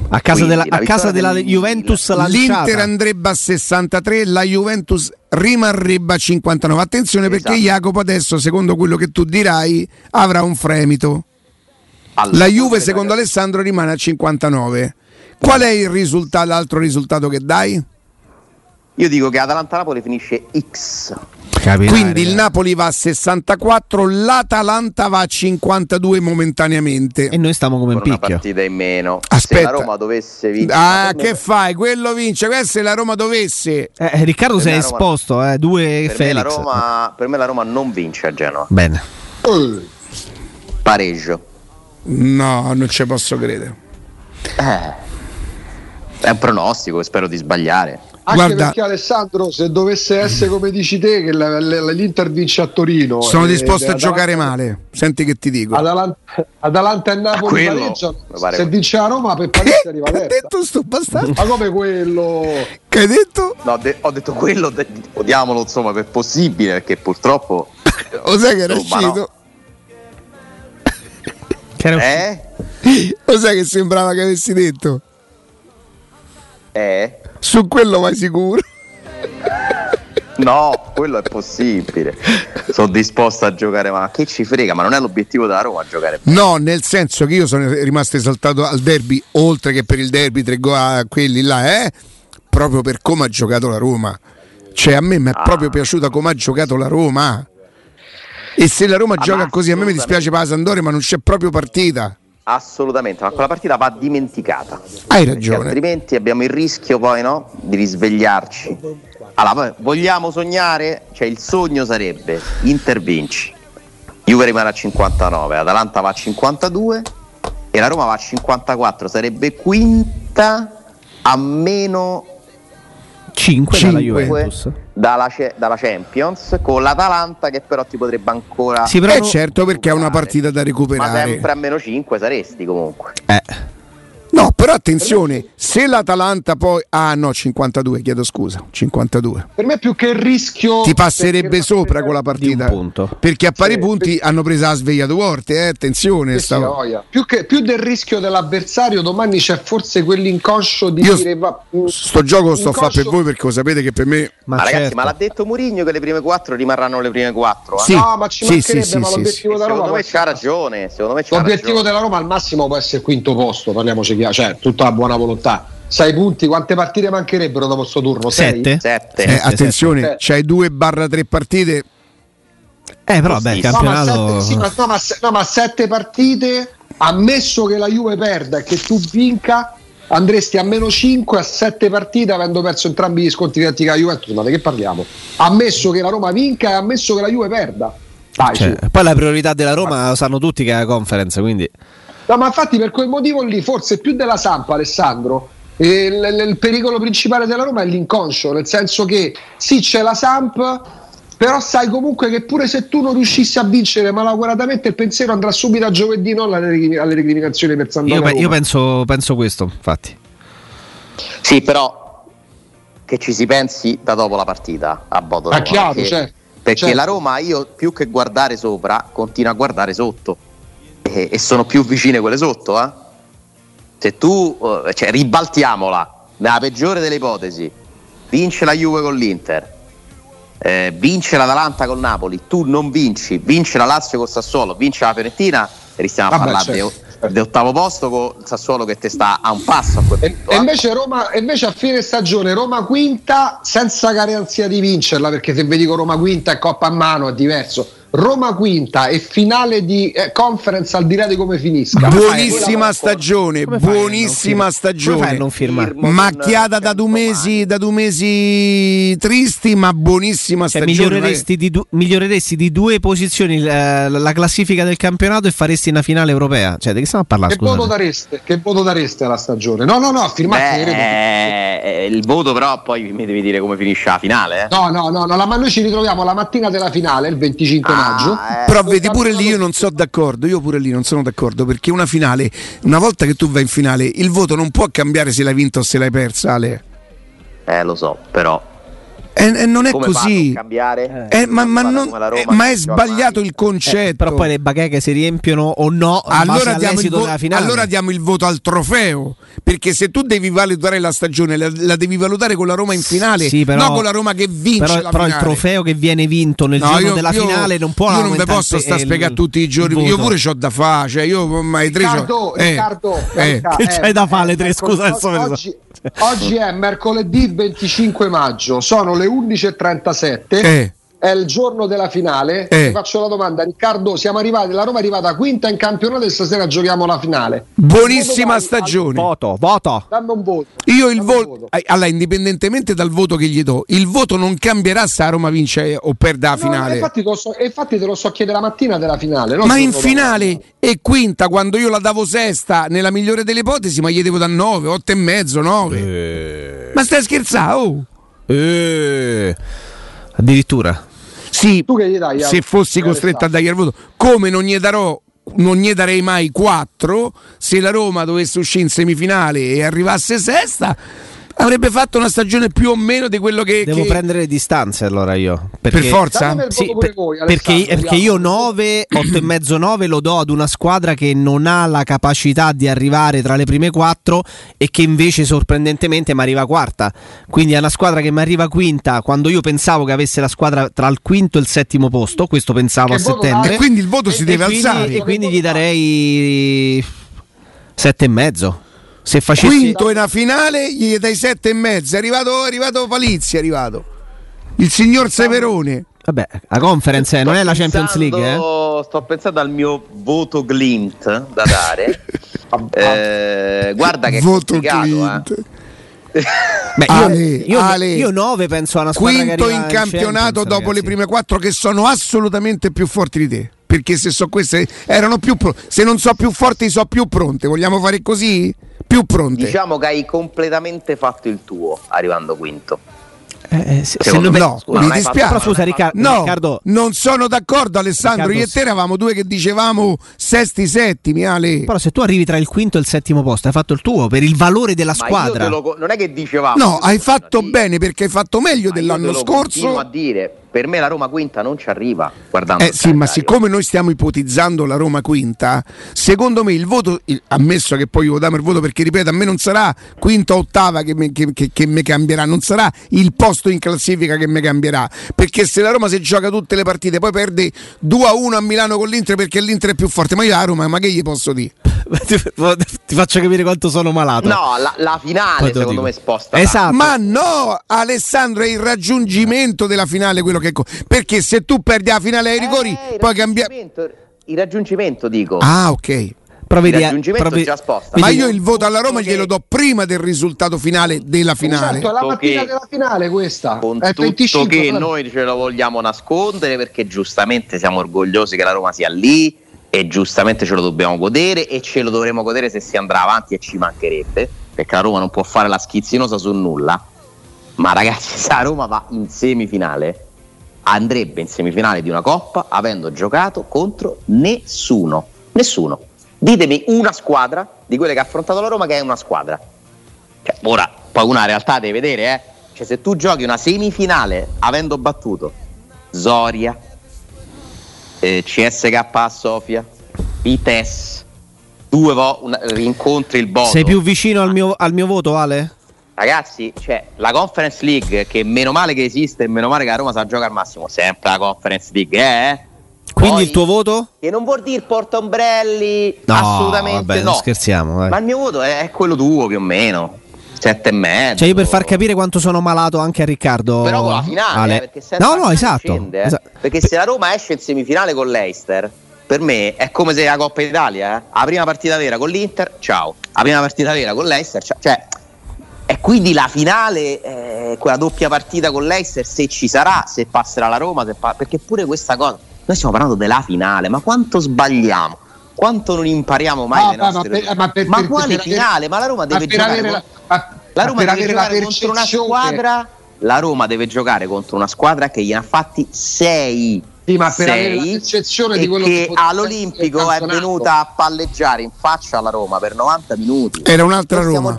A casa Quindi, della, la a casa della del Juventus lanciata. L'Inter andrebbe a 63, la Juventus rimarrebbe a 59. Attenzione perché Esatto. Jacopo adesso, secondo quello che tu dirai, avrà un fremito. allora, La Juve, secondo ragazzi, Alessandro, rimane a 59. Qual è il risultato, l'altro risultato che dai? Io dico che Atalanta-Napoli finisce X. Capirai, Quindi il ragazzi. Napoli va a 64, l'Atalanta va a 52 momentaneamente. E noi stiamo come in con una picchio. partita in meno. Aspetta. Se la Roma dovesse vincere, Ah, per me- che fai? Quello vince. Questa è la Roma dovesse. Eh, Riccardo Per si è me esposto, eh, due per me, la Felix. Roma, per me la Roma non vince a Genova. Bene. Eh, Pareggio. No, non ci posso credere. Eh, è un pronostico, spero di sbagliare. Anche Guarda- perché Alessandro, se dovesse essere come dici te, che la- la- l'Inter vince a Torino, Sono e- disposto a Atalanta- giocare male. Senti che ti dico. Atalanta, Atalanta e Napoli quello, pareggiano. Se vince la Roma, per pareggiare arriva che hai detto sto bastardo? Ma come quello? Che hai detto? No, de- ho detto quello, de- odiamolo insomma per possibile, perché purtroppo... [LAUGHS] Lo sai che era no. uscito? [LAUGHS] Che era Eh? Lo sai che sembrava che avessi detto? Eh? Su quello vai sicuro. [LAUGHS] No, quello è possibile. Sono disposto a giocare, ma che ci frega? Ma non è l'obiettivo della Roma giocare. No, nel senso che io sono rimasto esaltato al derby, oltre che per il derby, tre gol a quelli là, eh? Proprio per come ha giocato la Roma. Cioè, a me mi è Ah. proprio piaciuta come ha giocato la Roma. E se la Roma Ah, gioca così, a me mi dispiace per la Sandoria, ma non c'è proprio partita. Assolutamente, ma quella partita va dimenticata. Hai Perché ragione. altrimenti abbiamo il rischio poi no? di risvegliarci. Allora, vogliamo sognare? Cioè il sogno sarebbe Inter vinci, Juve rimane a 59, Atalanta va a 52 e la Roma va a 54, sarebbe quinta a meno 5 dalla 5 Juventus. dalla, dalla Champions con l'Atalanta che però ti potrebbe ancora Sì, però Eh no- certo perché è una partita da ma recuperare. sempre a meno 5 saresti comunque Eh. No, però attenzione, se l'Atalanta poi... Ah no, 52, chiedo scusa, 52. Per me più che il rischio Ti passerebbe sopra con la partita. Perché a pari Sì, punti hanno preso la sveglia Duarte, eh, attenzione. Più, che- più del rischio dell'avversario, domani c'è forse quell'inconscio di Io dire va, mm, Sto gioco lo sto a fare per voi perché lo sapete che per me... Ma Ma ragazzi, certo. ma l'ha detto Murigno che le prime 4 rimarranno le prime 4. Sì. No, ma ci sì, mancherebbe, sì, ma sì, l'obiettivo da Roma secondo me c'ha ragione. Secondo me c'ha L'obiettivo ragione. della Roma al massimo può essere il quinto posto, parliamoci chiaro, cioè tutta la buona volontà. Sei punti, quante partite mancherebbero dopo sto turno? Sette? Sette. Eh, attenzione, sette. c'hai 2 barra 3 partite. Eh, però beh, il Sì, No, ma campionato sette, sì, ma- no, ma se- no, ma sette partite, ammesso che la Juve perda e che tu vinca, andresti a meno 5 a 7 partite avendo perso entrambi gli sconti diretti con la Juventus. Ma di che parliamo? Ammesso che la Roma vinca e ammesso che la Juve perda. Dai, Cioè, poi la priorità della Roma lo sanno tutti che è la conference, quindi No, ma infatti per quel motivo lì, forse più della Sampa, Alessandro, il, il- il pericolo principale della Roma è l'inconscio, nel senso che sì, c'è la Samp, però sai comunque che pure se tu non riuscissi a vincere malauguratamente il pensiero andrà subito a giovedì, non alle, alle recriminazioni per San io, io penso, penso questo, infatti. Sì, però che ci si pensi da dopo la partita a Bodo Ah, chiaro, perché, certo, perché certo. la Roma io più che guardare sopra continua a guardare sotto e, e sono più vicine quelle sotto eh. se tu eh, cioè, ribaltiamola nella peggiore delle ipotesi vince la Juve con l'Inter eh, vince l'Atalanta col Napoli tu non vinci vince la Lazio col Sassuolo vince la Fiorentina ristiamo a parlare certo, di- certo. di ottavo posto con Sassuolo che te sta a un passo a quel E, punto e eh. invece Roma, invece a fine stagione Roma quinta senza garanzia di vincerla, perché se vedi con Roma quinta e Coppa a mano è diverso. Roma quinta e finale di eh, conference al di là di come finisca. Buonissima stagione, buonissima fir- Come fai a non stagione. firmare? Macchiata da due mesi, da due mesi tristi, ma buonissima Cioè, stagione. miglioreresti, di du- miglioreresti di due posizioni eh, la classifica del campionato e faresti una finale europea. Cioè, di che stiamo a parlare? Che voto, dareste, che voto dareste alla stagione? No, no, no, firmate. Beh, eh, il voto però poi mi devi dire come finisce la finale. Eh. No, no, no, no, la- ma noi ci ritroviamo la mattina della finale, il 25 Ah, maggio. eh. Però vedi pure lì io non sono d'accordo, io pure lì non sono d'accordo perché una finale, una volta che tu vai in finale, il voto non può cambiare se l'hai vinta o se l'hai persa, Ale. Eh, lo so, però E, e non è come così. cambiare? Eh, ma, ma Guarda non- eh, Roma ma è sbagliato mai. il concetto. Eh, però poi le bacheche si riempiono o no allora diamo, vo- allora diamo il voto al trofeo perché se tu devi valutare la stagione la, la devi valutare con la Roma in finale Sì, però- non con la Roma che vince però, la però il trofeo che viene vinto nel No, giorno io- della io- finale non può io non vi posso il- sta a il- spiegare tutti i giorni io pure ho da fare cioè io ormai tre Riccardo, gio- eh, Riccardo, eh. Che c'hai da fare alle tre? Scusa, adesso oggi è mercoledì 25 maggio, sono le 11.37. Eh. È il giorno della finale. Eh. Ti faccio la domanda, Riccardo. Siamo arrivati, la Roma è arrivata quinta in campionato e stasera giochiamo la finale. buonissima Voto stagione Voto, voto. Dammi un voto. io il un voto allora indipendentemente dal voto che gli do il voto non cambierà se la Roma vince o perde la No, finale infatti, te lo so, infatti te lo so chiedere la mattina della finale. ma in finale e quinta quando io la davo sesta nella migliore delle ipotesi ma gli devo da 9 8 e mezzo 9 ma stai scherzando oh. Eh, addirittura. Sì, Tu che gli dai? se fossi costretto a dargli il voto, come non gli darò non gli darei mai 4 se la Roma dovesse uscire in semifinale e arrivasse sesta avrebbe fatto una stagione più o meno di quello che, Devo che- prendere le distanze allora io. per Perché, forza Datemi il Sì, per- voi, perché, perché io vediamo. 9, 8 e mezzo 9 lo do ad una squadra che non ha la capacità di arrivare tra le prime 4 e che invece sorprendentemente mi arriva quarta. Quindi è una squadra che mi arriva quinta quando io pensavo che avesse la squadra tra il quinto e il settimo posto, questo pensavo Che a settembre. e quindi il voto si E- deve e quindi, alzare e quindi gli darei 7 e mezzo. Se facessi quinto in una finale gli dai 7 e mezzo è arrivato, è arrivato Palizzi è arrivato il signor Severone Vabbè, la conference eh, non è la Champions League, eh? Pensando- Sto pensando al mio voto glint da dare. [LAUGHS] Eh, guarda che voto eh. Clint [LAUGHS] Beh, io, Ale, io, Ale. io 9 penso a una squadra quinto in campionato Champions, dopo le ragazzi. prime quattro che sono assolutamente più forti di te perché se so queste erano più pro- se non so più forti so più pronte, vogliamo fare così? Più pronte. Diciamo che hai completamente fatto il tuo arrivando quinto. Eh, eh, se, se Secondo non me- no, scusa, mi dispiace. fatto- Però scusa Riccardo, No, Riccardo non sono d'accordo Alessandro, Riccardo, io e te eravamo due che dicevamo sesti settimi, Ale. però se tu arrivi tra il quinto e il settimo posto, hai fatto il tuo per il valore della Ma io squadra. te lo non è che dicevamo. No, hai fatto bene perché hai fatto meglio Ma io te dell'anno lo continuo a scorso. dire, per me la Roma quinta non ci arriva. Guardando Eh sì, ma siccome noi stiamo ipotizzando la Roma quinta, secondo me il voto, il- ammesso che poi votiamo il voto perché ripeto, a me non sarà quinta o ottava che mi che- che- che mi cambierà, non sarà il posto in classifica che mi cambierà, perché se la Roma si gioca tutte le partite poi perde 2 a 1 a Milano con l'Inter perché l'Inter è più forte, ma io a Roma, ma che gli posso dire? [LAUGHS] ti, faccio capire quanto sono malato. No, la, la Poi finale lo secondo dico. me sposta. Esatto. Ma no, Alessandro, è il raggiungimento della finale quello che... co- Perché se tu perdi la finale ai rigori, Eh, poi cambia... Il raggiungimento dico. Ah, ok. Però vedi, Il raggiungimento però vedi- già sposta. Ma io il voto alla Roma che- glielo do prima del risultato finale della finale. Esatto, è la mattina che- della finale questa. con è tutto 25, che però- noi ce lo vogliamo nascondere perché giustamente siamo orgogliosi che la Roma sia lì e giustamente ce lo dobbiamo godere e ce lo dovremo godere se si andrà avanti e ci mancherebbe perché la Roma non può fare la schizzinosa su nulla ma ragazzi se [LAUGHS] la Roma va in semifinale andrebbe in semifinale di una coppa avendo giocato contro nessuno nessuno ditemi una squadra di quelle che ha affrontato la Roma che è una squadra cioè, ora, poi una realtà devi vedere, eh. Cioè, se tu giochi una semifinale avendo battuto Zoria, eh, CSK a Sofia, Vitesse, due vo- una- rincontri il Bodo. sei più vicino al mio, al mio voto, Ale? Ragazzi, cioè, la Conference League, che meno male che esiste e meno male che la Roma sa giocare al massimo, sempre la Conference League, eh? Quindi Poi- il tuo voto? Che non vuol dire porta ombrelli, No, assolutamente vabbè, no. scherziamo. vai. Ma il mio voto è, quello tuo più o meno, sette e mezzo. Cioè, io per far capire quanto sono malato anche a Riccardo. Però con la finale, Ale. eh, perché no, no, esatto. scende, eh. Esa- Perché se la Roma esce in semifinale con l'Eister, per me è come se la Coppa Italia, eh. la prima partita vera con l'Inter, ciao. La prima partita vera con l'Eister, ciao. Cioè, e quindi la finale, eh, quella doppia partita con l'Eister, se ci sarà, se passerà la Roma, se pa- perché pure questa cosa, noi stiamo parlando della finale, ma quanto sbagliamo? Quanto non impariamo mai No, le ma- per- ma per- Ma per- quale per avere- finale? Ma la Roma ma deve giocare avere con- la- ma- la ma Roma per deve avere la giocare contro una squadra. La Roma deve giocare contro una squadra che gliene ha fatti 6. Sì, ma per avere la percezione di quello che che all'Olimpico è venuta a palleggiare in faccia alla Roma per 90 minuti. Era un'altra Roma.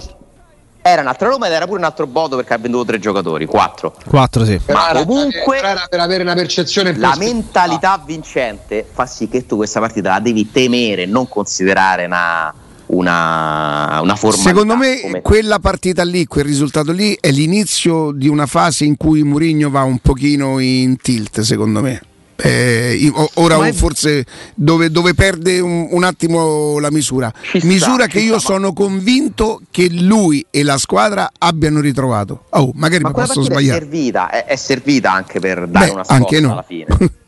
Era un'altra Roma ed era pure un altro Bodo perché ha venduto tre giocatori, quattro. Quattro, sì. Ma era- comunque- era per avere una percezione La positiva. mentalità vincente fa sì che tu questa partita la devi temere, non considerare una, una, una formalità. Secondo me come- quella partita lì, quel risultato lì è l'inizio di una fase in cui Mourinho va un pochino in tilt, secondo me. Eh, ora Ma è- forse dove, dove perde un, un attimo la misura. Ci sta, misura che io sta, ma- sono convinto che lui e la squadra abbiano ritrovato. Oh, magari Ma mi posso partita è sbagliare. servita, è, è servita anche per dare Beh, una scossa anche no. alla fine. [LAUGHS]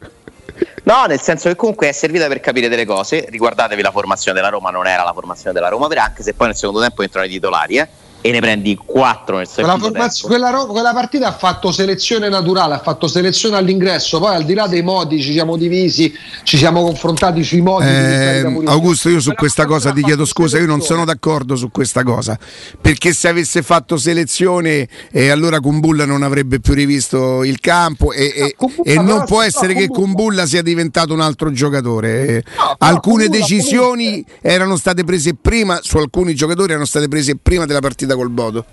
No, nel senso che comunque è servita per capire delle cose. Riguardatevi la formazione della Roma, non era la formazione della Roma vera, anche se poi nel secondo tempo entrano i titolari, eh, e ne prendi 4 nel Quella, secondo formaz- tempo. quella, ro- quella partita ha fatto selezione naturale, ha fatto selezione all'ingresso, poi al di là dei modi ci siamo divisi, ci siamo confrontati sui modi. di Eh. Augusto, io su Quella questa cosa ti chiedo scusa, io non selezione. sono d'accordo su questa cosa, perché se avesse fatto selezione eh, allora Kumbulla non avrebbe più rivisto il campo e, e- No, Kumbulla e non può essere fa che Kumbulla. Sia diventato un altro giocatore. Eh, però alcune Kumbulla decisioni erano state prese prima, su alcuni giocatori erano state prese prima della partita col Bodo.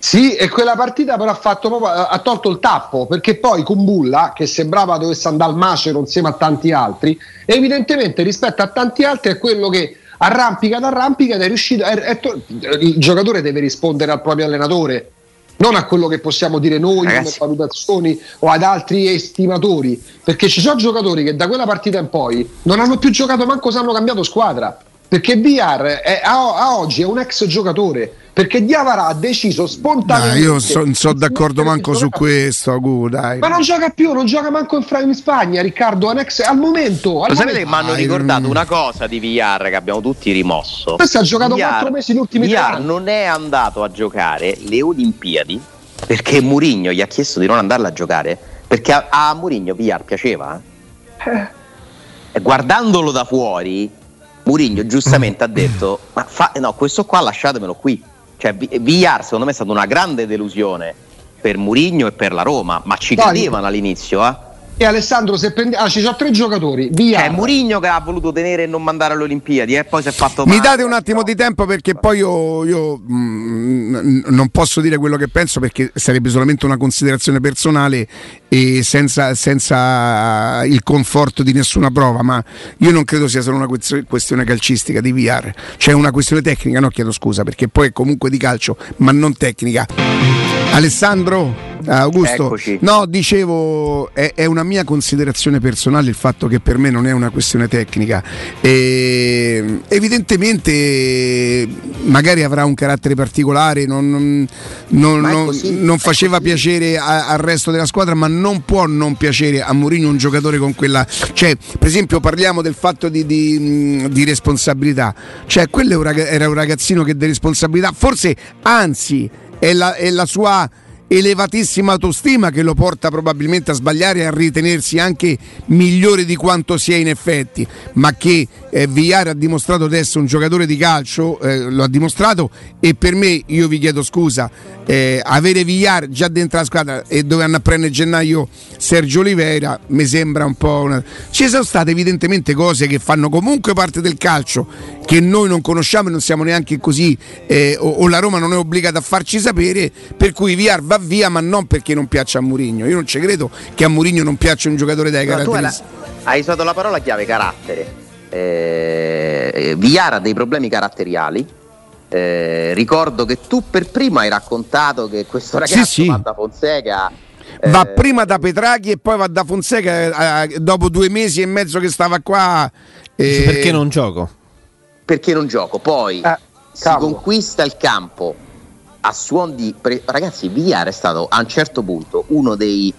Sì, e quella partita però ha, fatto proprio- ha tolto il tappo perché poi Kumbulla, che sembrava dovesse andare al macero insieme a tanti altri, evidentemente rispetto a tanti altri è quello che arrampica ad arrampica ed è riuscito. è- è to- il giocatore deve rispondere al proprio allenatore, non a quello che possiamo dire noi Ragazzi. come valutazioni o ad altri estimatori, perché ci sono giocatori che da quella partita in poi non hanno più giocato manco se hanno cambiato squadra. Perché VR è- a, a oggi è un ex giocatore. Perché Diavara ha deciso Dai, spontaneamente. io so- non sono d'accordo manco su questo, Agu, dai. Ma non gioca più, non gioca manco in, Fra- in Spagna, Riccardo. è un ex- al momento. Al Lo sapete che momento. mi hanno ricordato mm. una cosa di VR che abbiamo tutti rimosso? Questo ha giocato VR quattro mesi gli ultimi tre VR anni. non è andato a giocare le Olimpiadi perché Murigno gli ha chiesto di non andarla a giocare perché a, a Murigno VR piaceva. eh. guardandolo da fuori, Murigno giustamente ha [CLEARS THROAT] detto: Ma fa, no, questo qua lasciatemelo qui. Cioè, Villar secondo me è stata una grande delusione per Murigno e per la Roma, ma ci credevano all'inizio, eh. E Alessandro, se prendi... ah, ci sono tre giocatori, via. È Murigno che ha voluto tenere e non mandare alle Olimpiadi e poi si è fatto Mi male. date un attimo di tempo perché poi io, io, mm, non posso dire quello che penso perché sarebbe solamente una considerazione personale e senza, senza il conforto di nessuna prova, ma io non credo sia solo una quest- questione calcistica di VR, c'è una questione tecnica, no chiedo scusa perché poi è comunque di calcio, ma non tecnica. Alessandro? Augusto? Eccoci. No, dicevo, è, è una mia considerazione personale il fatto che per me non è una questione tecnica. E, evidentemente magari avrà un carattere particolare, non, non- non- così, non faceva piacere a- al resto della squadra, ma non può non piacere a Mourinho un giocatore con quella... Cioè, per esempio parliamo del fatto di, di- di responsabilità, cioè quello era un ragazzino che di responsabilità, forse anzi è la, è la sua elevatissima autostima che lo porta probabilmente a sbagliare e a ritenersi anche migliore di quanto sia in effetti, ma che eh, Villar ha dimostrato di essere un giocatore di calcio, eh, lo ha dimostrato e per me, io vi chiedo scusa, eh, avere Villar già dentro la squadra e dove hanno a prendere gennaio Sergio Oliveira mi sembra un po' una... Ci sono state evidentemente cose che fanno comunque parte del calcio che noi non conosciamo e non siamo neanche così eh, o, o la Roma non è obbligata a farci sapere per cui Villar va via ma non perché non piaccia a Mourinho io non ci credo che a Mourinho non piaccia un giocatore dai No, la- caratteristiche hai usato la parola chiave carattere. Eh, Villar ha dei problemi caratteriali. Eh, ricordo che tu per primo hai raccontato che questo ragazzo Sì, sì. va da Fonseca. va eh, prima da Petraghi e poi va da Fonseca eh, dopo due mesi e mezzo che stava qua eh, Perché non gioco? perché non gioco. Poi Eh, si conquista il campo a suon di. pre- Ragazzi, Villar è stato a un certo punto uno dei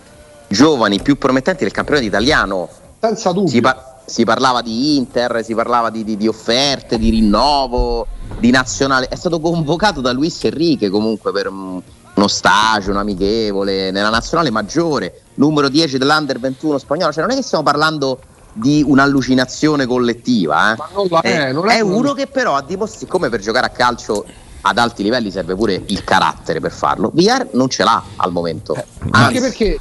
giovani più promettenti del campionato italiano. Senza dubbio. Si, par- si parlava di Inter, si parlava di, di- di offerte, di rinnovo, di nazionale. È stato convocato da Luis Enrique comunque per un- uno stage, un amichevole nella nazionale maggiore, numero 10 dell'Under 21 spagnolo. Cioè, non è che stiamo parlando di un'allucinazione collettiva. eh. Ma non la è, Eh, non è- è uno che però ha dimostrato, siccome per giocare a calcio ad alti livelli serve pure il carattere per farlo, VR non ce l'ha al momento. Anche Anzi, perché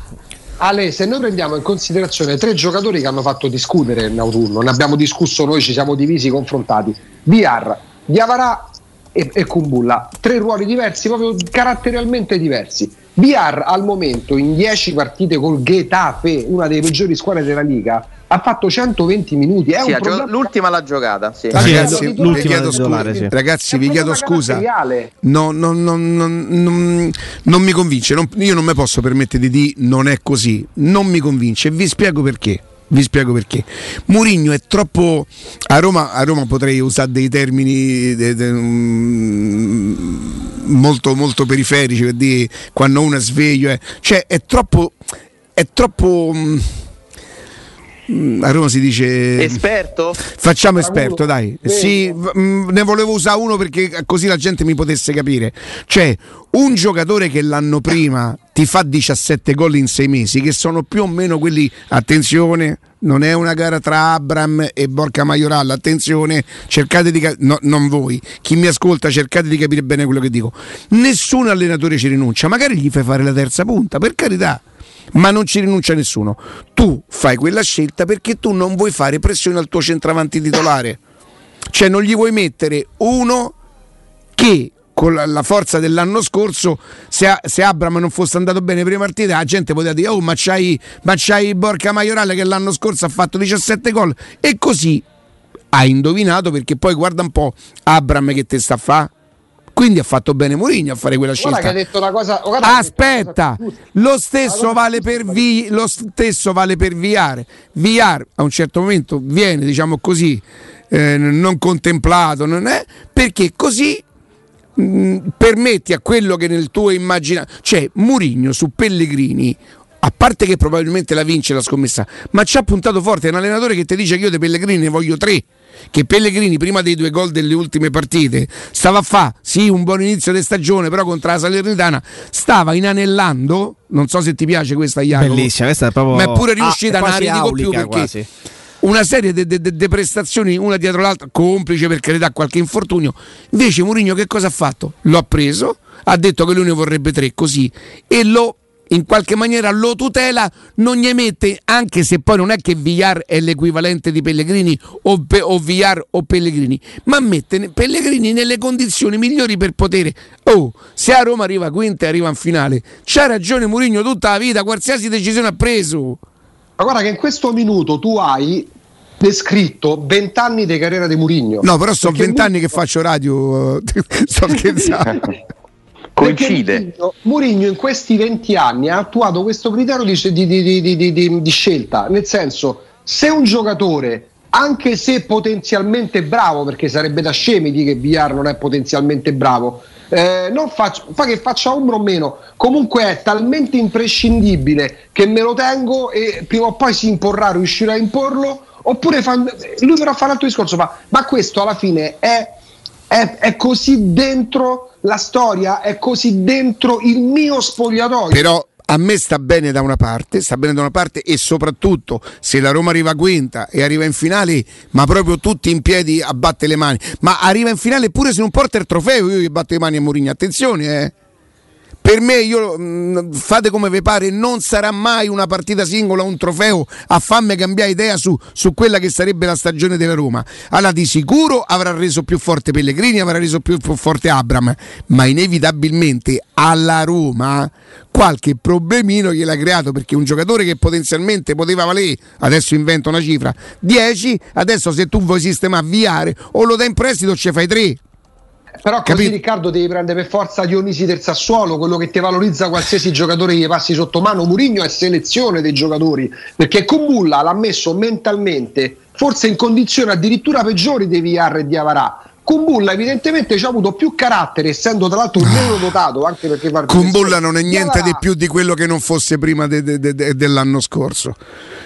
Ale, se noi prendiamo in considerazione tre giocatori che hanno fatto discutere in autunno, ne abbiamo discusso noi, ci siamo divisi, confrontati, Villar, Diavara e, e Kumbulla, tre ruoli diversi, proprio caratterialmente diversi. Villar al momento in 10 partite col Getafe, una delle peggiori squadre della Liga, ha fatto 120 minuti. È sì, problema- l'ultima l'ha giocata. Sì. La Sì, giocata Ragazzi, di vi chiedo scusa, sì. ragazzi, È vi chiedo scusa. No, no, no, no, non, non mi convince. non- io non mi posso permettere di dire non è così. Non mi convince. Vi spiego perché. Vi spiego perché. Murigno è troppo. A Roma, a Roma potrei usare dei termini de- de- mm, molto, molto periferici per dire quando uno è sveglio. è- cioè, è troppo. È troppo. mm, A Roma si dice. Esperto? Facciamo esperto, dai. Sì, mh, ne volevo usare uno perché così la gente mi potesse capire. Cioè, un giocatore che l'anno prima ti fa 17 gol in 6 mesi, che sono più o meno quelli, attenzione, non è una gara tra Abram e Borca Maioral, attenzione, cercate di capire, non voi, chi mi ascolta cercate di capire bene quello che dico. Nessun allenatore ci rinuncia, magari gli fai fare la terza punta, per carità ma non ci rinuncia nessuno. Tu fai quella scelta perché tu non vuoi fare pressione al tuo centravanti titolare. Cioè non gli vuoi mettere uno che con la, forza dell'anno scorso, se, se Abram non fosse andato bene prima partita, la gente poteva dire: Oh, ma c'hai, ma c'hai Borca Maiorale che l'anno scorso ha fatto 17 gol. E così hai indovinato perché poi guarda un po' Abram che te sta a fa. Quindi ha fatto bene Mourinho a fare quella scelta. che ha detto una cosa. Aspetta, lo stesso vale per Vi- lo stesso vale per Viare. Viar a un certo momento viene, diciamo così, eh, non contemplato, non è perché così mh, permetti a quello che nel tuo immaginario, cioè Murigno su Pellegrini a parte che probabilmente la vince la scommessa, ma ci ha puntato forte. È un allenatore che ti dice che io dei Pellegrini ne voglio tre. Che Pellegrini, prima dei due gol delle ultime partite, stava a fa sì un buon inizio di stagione, però contro la Salernitana stava inanellando. Non so se ti piace questa Jacopo. Bellissima, questa è proprio Ma è pure ah, riuscita, non la quasi ridico più perché quasi. una serie di prestazioni una dietro l'altra, complice per carità qualche infortunio. Invece Mourinho che cosa ha fatto? Lo ha preso, ha detto che lui ne vorrebbe tre così e lo in qualche maniera lo tutela, non gli mette, anche se poi non è che Villar è l'equivalente di Pellegrini o, Pe- o Villar o Pellegrini, ma mette Pellegrini nelle condizioni migliori per poter, oh, se a Roma arriva quinta e arriva in finale, c'ha ragione Mourinho tutta la vita, qualsiasi decisione ha preso. Ma guarda che in questo minuto tu hai descritto vent'anni di carriera di Murigno. No, però sono vent'anni che faccio radio, [LAUGHS] sto scherzando. [LAUGHS] Coincide. Murigno in questi 20 anni ha attuato questo criterio di, di, di, di, scelta, nel senso se un giocatore, anche se potenzialmente bravo, perché sarebbe da scemi di che Villar non è potenzialmente bravo, eh, non faccio, fa che faccia ombra o meno, comunque è talmente imprescindibile che me lo tengo e prima o poi si imporrà, riuscirà a imporlo, oppure fa, lui però fa un altro discorso, ma, ma questo alla fine è, è, è così dentro la storia, è così dentro il mio spogliatoio. Però a me sta bene da una parte, sta bene da una parte e soprattutto se la Roma arriva quinta e arriva in finale, ma proprio tutti in piedi a batte le mani, ma arriva in finale pure se non porta il trofeo, io che batto le mani a Mourinho, attenzione eh per me, io, mm, fate come vi pare, non sarà mai una partita singola, un trofeo a farmi cambiare idea su, su, quella che sarebbe la stagione della Roma. Allora, di sicuro avrà reso più forte Pellegrini, avrà reso più forte Abram, ma inevitabilmente alla Roma qualche problemino gliel'ha creato perché un giocatore che potenzialmente poteva valere, adesso invento una cifra, 10, adesso se tu vuoi sistemare avviare o lo dai in prestito ci fai 3 però così Capito? Riccardo devi prendere per forza Dionisi del Sassuolo, quello che ti valorizza qualsiasi giocatore che gli passi sotto mano. Murigno è selezione dei giocatori, perché Kumbulla l'ha messo mentalmente, forse in condizioni addirittura peggiori di Villar e di Avarà. Kumbulla evidentemente ci ha avuto più carattere, essendo tra l'altro un meno dotato, anche perché Kumbulla non è niente di più di quello che non fosse prima de, de, de, dell'anno scorso.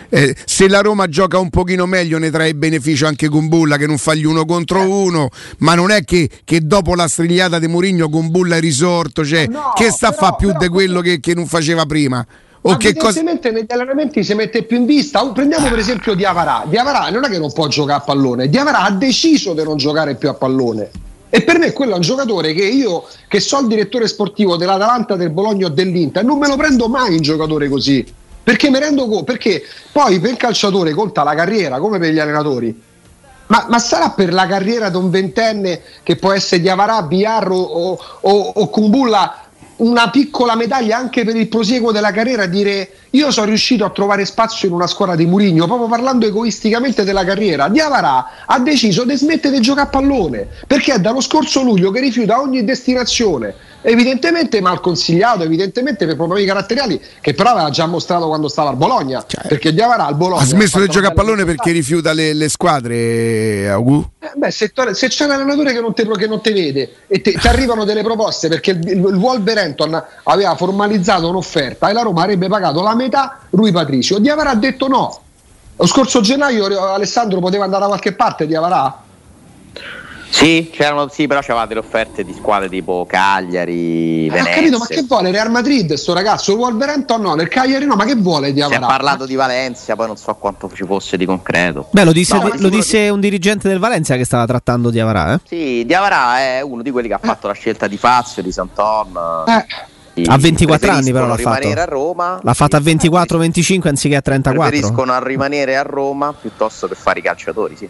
Eh, se la Roma gioca un pochino meglio ne trae beneficio anche Kumbulla che non fa gli uno contro eh. uno, ma non è che, che dopo la strigliata di Murigno Kumbulla è risorto, cioè no, che sta a fare più di quello che, che non faceva prima. O che cosa... negli allenamenti si mette più in vista. Prendiamo per esempio Diavarà. Diavarà non è che non può giocare a pallone, Diavarà ha deciso di non giocare più a pallone. E per me quello è un giocatore che io, che so il direttore sportivo dell'Atalanta, del Bologna o dell'Inter, non me lo prendo mai un giocatore così. Perché mi rendo conto, perché poi per il calciatore conta la carriera come per gli allenatori. Ma, ma, sarà per la carriera di un ventenne che può essere Diavarà, Biarro o, o, o Kumbulla una piccola medaglia anche per il prosieguo della carriera dire io sono riuscito a trovare spazio in una squadra di Murigno proprio parlando egoisticamente della carriera. Diavarà ha deciso di smettere di giocare a pallone perché è dallo scorso luglio che rifiuta ogni destinazione evidentemente mal consigliato, evidentemente per problemi caratteriali che però aveva già mostrato quando stava al Bologna, cioè, perché Diavara al Bologna ha smesso di giocare a pallone perché rifiuta le, le squadre, Augù? Eh, beh, se, se, c'è un allenatore che non ti vede e ti arrivano delle proposte perché il, il, il Wolverhampton aveva formalizzato un'offerta e la Roma avrebbe pagato la metà, Rui Patricio, Diavara ha detto no. Lo scorso gennaio Alessandro poteva andare da qualche parte, Diavara? Sì, c'erano, sì, però c'aveva delle offerte di squadre tipo Cagliari, Venezia. Eh, ho capito, ma che vuole Real Madrid sto ragazzo? Il Wolverhampton no, nel Cagliari no, ma che vuole di Si è parlato di Valencia, poi non so quanto ci fosse di concreto. Beh, lo disse, no, lo disse un dirigente del Valencia che stava trattando di Avarà, eh? Sì, di Avarà è uno di quelli che ha fatto la scelta di Fazio, di Santon. Eh. A 24 anni però l'ha fatto. a Roma. L'ha fatta a 24-25 anziché a 34. Preferiscono a rimanere a Roma piuttosto che fare i calciatori, sì.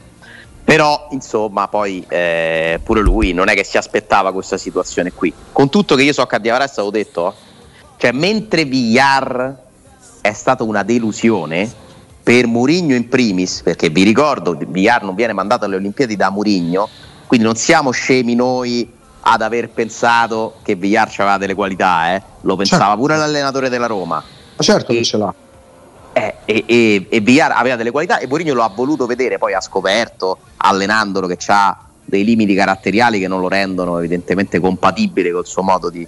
Però, insomma, poi eh, pure lui non è che si aspettava questa situazione qui. Con tutto che io so che a Diavara è stato detto, cioè mentre Villar è stata una delusione per Murigno in primis, perché vi ricordo, Villar non viene mandato alle Olimpiadi da Murigno, quindi non siamo scemi noi ad aver pensato che Villar aveva delle qualità, eh? lo pensava certo. pure l'allenatore della Roma. Ma certo e, che ce l'ha. Eh, e, e, e Villar aveva delle qualità e Mourinho lo ha voluto vedere, poi ha scoperto allenandolo che ha dei limiti caratteriali che non lo rendono evidentemente compatibile col suo modo di,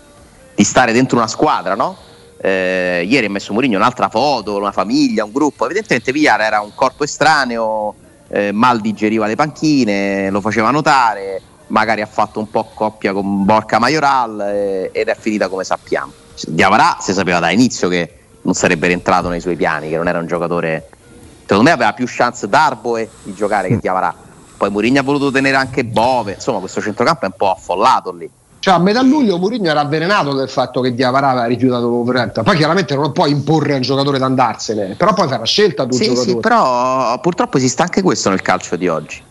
di stare dentro una squadra, no? Eh, ieri ha messo Mourinho un'altra foto, una famiglia, un gruppo, evidentemente Villar era un corpo estraneo, eh, mal digeriva le panchine, lo faceva notare, magari ha fatto un po' coppia con Borca Majoral eh, ed è finita come sappiamo. Diavarà si sapeva da inizio che non sarebbe rientrato nei suoi piani, che non era un giocatore secondo me aveva più chance Darboe di giocare che Diavarà. Poi Mourinho ha voluto tenere anche Bove, insomma questo centrocampo è un po' affollato lì. Cioè, a metà luglio Mourinho era avvelenato del fatto che Diavara aveva rifiutato l'overrent. Poi chiaramente non puoi imporre a un giocatore di andarsene, però poi fai la scelta tu sì, giocatore. Sì, però purtroppo esiste anche questo nel calcio di oggi.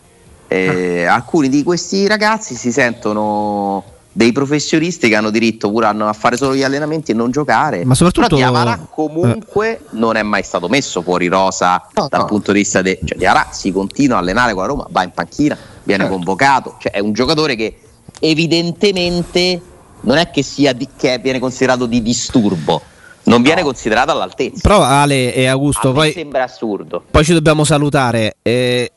Eh, ah. Alcuni di questi ragazzi si sentono dei professionisti che hanno diritto pure a fare solo gli allenamenti e non giocare. Ma soprattutto Però Diavara comunque eh. non è mai stato messo fuori rosa no, dal no. punto di vista di cioè, Diavara si continua a allenare con la Roma, va in panchina, viene eh. convocato, cioè è un giocatore che evidentemente non è che, sia di, che viene considerato di disturbo non viene no. considerato all'altezza. Però Ale e Augusto, poi sembra assurdo. Poi ci dobbiamo salutare. Eh,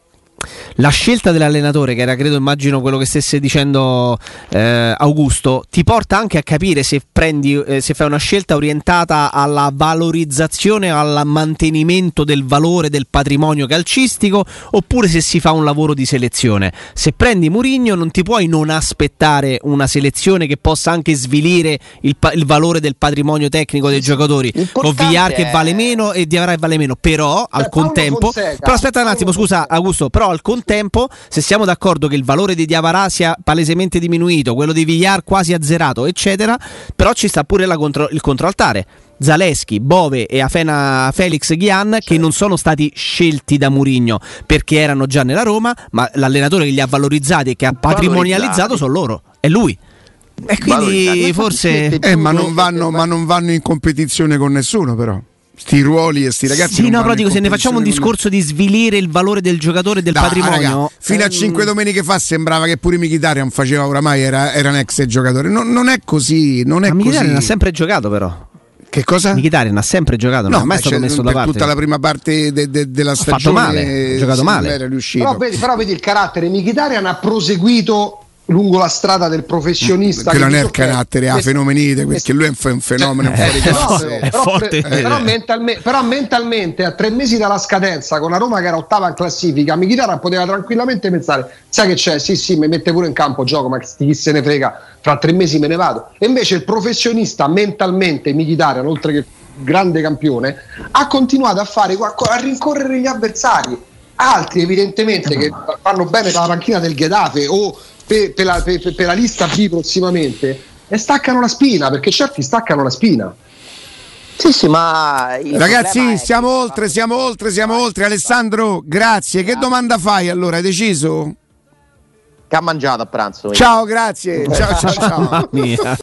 la scelta dell'allenatore, che era credo immagino quello che stesse dicendo eh, Augusto, ti porta anche a capire se, prendi, eh, se fai una scelta orientata alla valorizzazione, al mantenimento del valore del patrimonio calcistico, oppure se si fa un lavoro di selezione. Se prendi Murigno non ti puoi non aspettare una selezione che possa anche svilire il, il valore del patrimonio tecnico dei giocatori, con Villar che vale meno e Diavara che vale meno, però al Beh, contempo... Però aspetta un attimo, scusa Augusto, però al contempo, se siamo d'accordo che il valore di Diavara sia palesemente diminuito, quello di Villar quasi azzerato, eccetera, però ci sta pure contro- il controaltare. Zaleschi, Bove e Afena Felix Ghian che non sono stati scelti da Murigno perché erano già nella Roma, ma l'allenatore che li ha valorizzati e che ha patrimonializzato sono loro, è lui. E quindi forse... Eh, ma, non vanno, ma non vanno in competizione con nessuno però sti ruoli e sti ragazzi. Sì, no, però dico, se ne facciamo un discorso di svilire il valore del giocatore e del da, patrimonio. Raga, fino a cinque domeniche fa sembrava che pure Michitarian faceva oramai, era, era un ex giocatore. No, non è così. Non è Ma Michitarian ha sempre giocato, però. Che cosa? Michitarian ha sempre giocato, non no, è mai stato messo da parte. tutta la prima parte de, de, della stagione. Ha fatto male, ha giocato male. Era riuscito. Però vedi, però vedi il carattere. Michitarian ha proseguito lungo la strada del professionista. Che non è il carattere, ha fenomenite, perché lui è un fenomeno [LAUGHS] cioè. È però, forte. Però, mentalme, però, mentalmente a tre mesi dalla scadenza con la Roma che era ottava in classifica, Michitara poteva tranquillamente pensare, sai che c'è, sì sì, mi mette pure in campo, gioco, ma chi se ne frega, fra tre mesi me ne vado. E invece il professionista mentalmente, Michitara, oltre che grande campione, ha continuato a fare, a rincorrere gli avversari. Altri evidentemente che fanno bene dalla panchina del Getafe o per, per, la, per, per la lista B prossimamente e staccano la spina perché certi staccano la spina. Sì, sì, ma ragazzi, siamo oltre, siamo oltre, siamo oltre. Alessandro, grazie. Che domanda fai allora? Hai deciso? Che ha mangiato a pranzo? Ciao, grazie. [LAUGHS] Ciao, ciao, ciao.